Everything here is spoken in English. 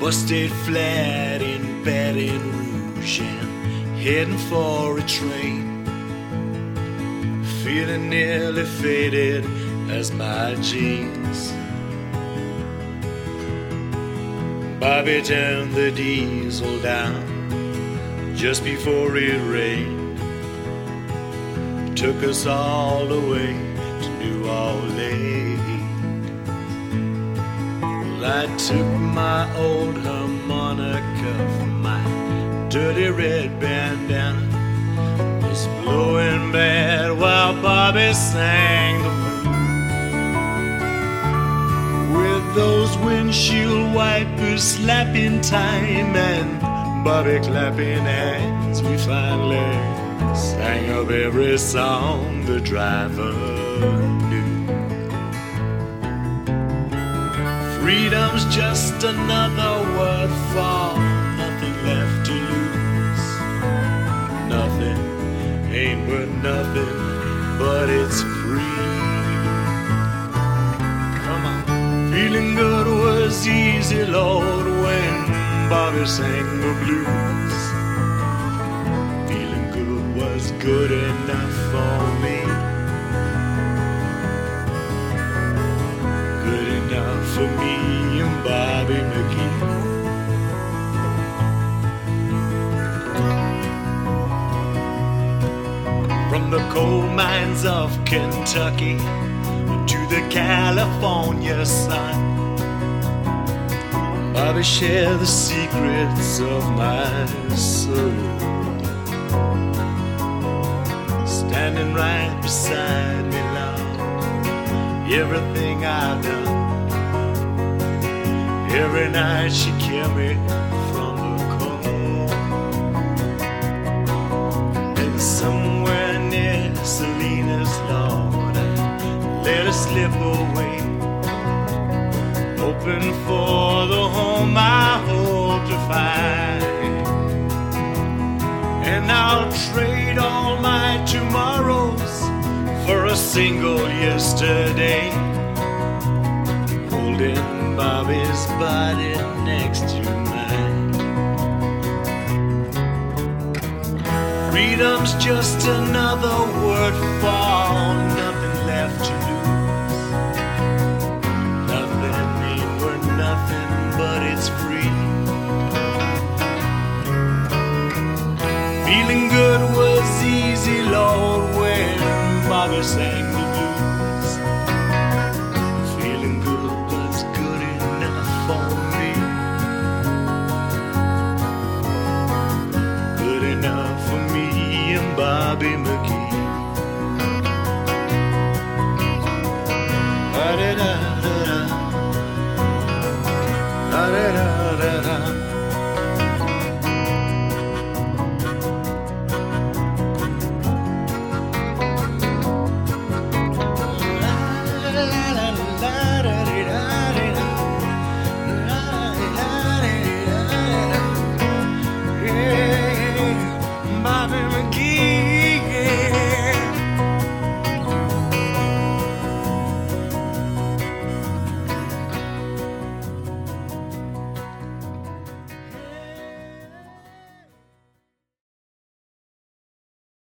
busted flat in Baton Rouge and heading for a train. Feeling nearly faded as my jeans. Bobby turned the diesel down just before it rained. Took us all the way to New Orleans. I took my old harmonica from my dirty red bandana. Was blowing bad while Bobby sang the blues. With those windshield wipers slapping time and Bobby clapping hands, we finally sang of every song the driver knew. Freedom's just another word for nothing left to lose. Nothing ain't worth nothing, but it's free. Come on. Feeling good was easy, Lord, when Bobby sang the blues. Feeling good was good enough for me. Me and Bobby McGee. From the coal mines of Kentucky to the California sun. Bobby share the secrets of my soul. Standing right beside me, Lord. Everything I've done. Every night she kept me from the cold. And somewhere near Salinas Lord, I let her slip away hoping for the home I hope to find. And I'll trade all my tomorrows for a single yesterday. Holding Bobby's body next to mine. Freedom's just another word for nothing left to lose. Nothing ain't worth nothing, but it's free. Feeling good was easy, Lord, when Bobby sang be McGee. Da da da da da da da da.